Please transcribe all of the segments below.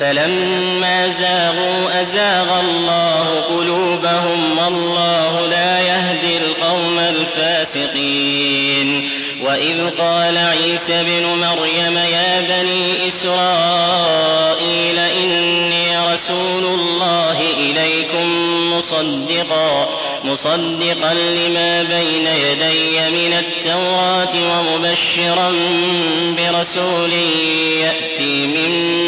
فلما زاغوا أزاغ الله قلوبهم والله لا يهدي القوم الفاسقين. وإذ قال عيسى بن مريم يا بني إسرائيل إني رسول الله إليكم مصدقا مصدقا لما بين يدي من التوراة ومبشرا برسول يأتي من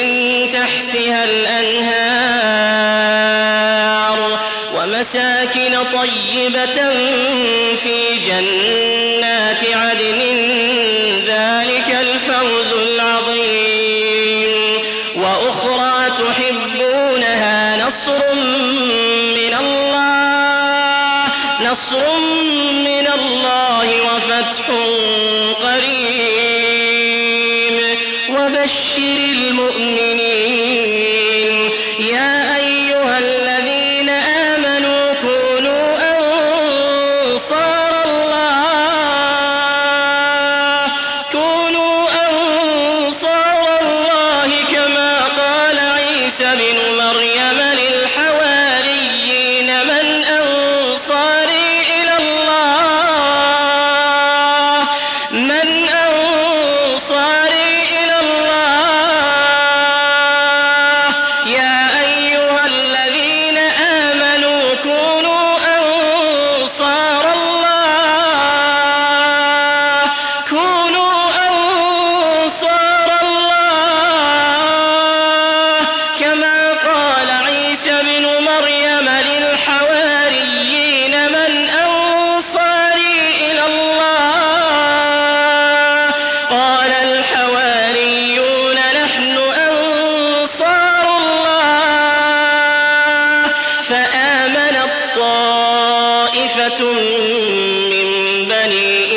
تحتها الأنهار ومساكن طيبة في جنات عدن ذلك الفوز العظيم. وأخرى تحبونها نصر من الله نصر من الله وفتح قريب. وبشر المؤمنين